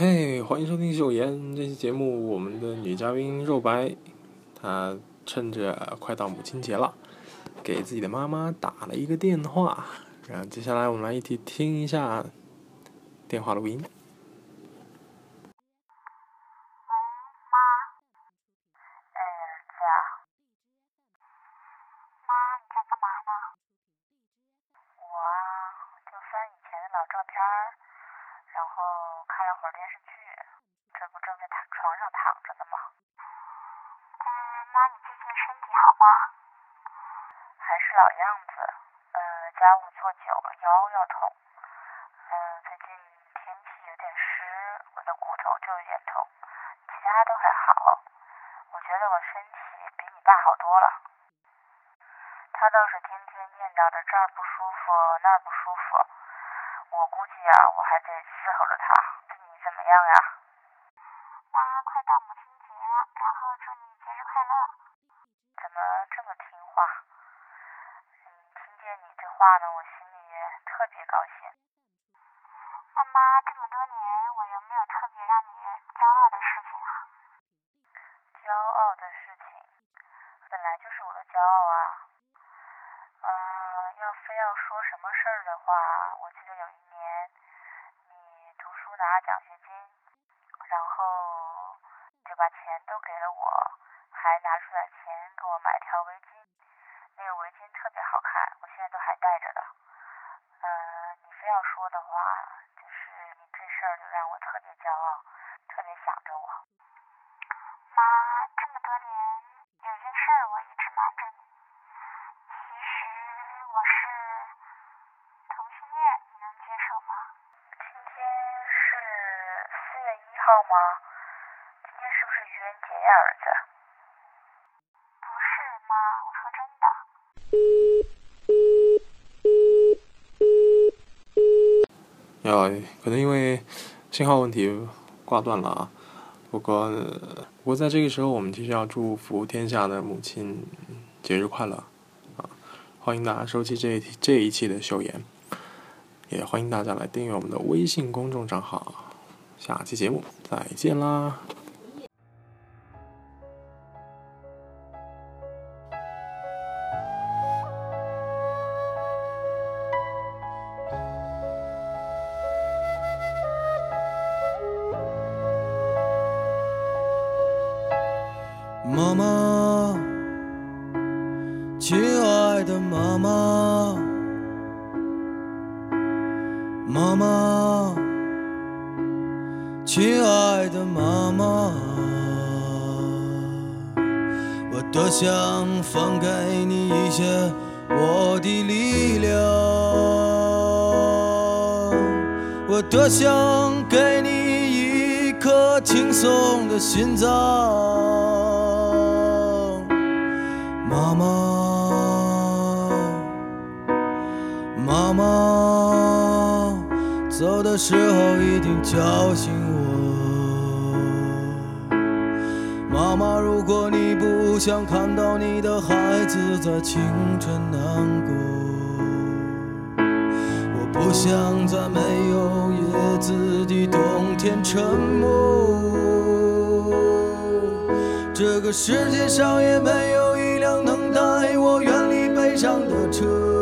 嘿，欢迎收听秀妍。这期节目，我们的女嘉宾肉白，她趁着快到母亲节了，给自己的妈妈打了一个电话。然后接下来我们来一起听一下电话录音。妈。妈，你在干嘛呢？我啊，就翻以前的老照片，然后还是老样子，呃，家务做久了腰要痛，嗯，最近天气有点湿，我的骨头就有点痛，其他都还好。我觉得我身体比你爸好多了。他倒是天天念叨着这儿不舒服那儿不舒服，我估计啊，我还得伺候着他。怎么样呀？妈，快到母亲节了，然后祝你节日快乐。怎么这么听话？听见你这话呢，我心里特别高兴。那妈，这么多年，我有没有特别让你骄傲的事情啊？骄傲的事情，本来就是我的骄傲啊。嗯，要非要说什么事儿的话，我记得有一年，拿奖学金，然后就把钱都给了我，还拿出来钱给我买条围巾。那个围巾特别好看，我现在都还戴着的。嗯，你非要说的话，就是你这事儿就让我特别骄傲，号吗？今天是不是愚人节呀，儿子？不是，妈，我说真的。要可能因为信号问题挂断了啊。不过不过在这个时候，我们其实要祝福天下的母亲节日快乐啊！欢迎大家收听这一这一期的秀妍，也欢迎大家来订阅我们的微信公众账号。下期节目再见啦！妈妈，亲爱的妈妈，妈妈，亲爱的妈妈，我多想分给你一些我的力量，我多想给你一颗轻松的心脏。妈，妈走的时候一定叫醒我。妈妈，如果你不想看到你的孩子在清晨难过，我不想在没有叶子的冬天沉默。这个世界上也没有一辆能带我远离悲伤的车。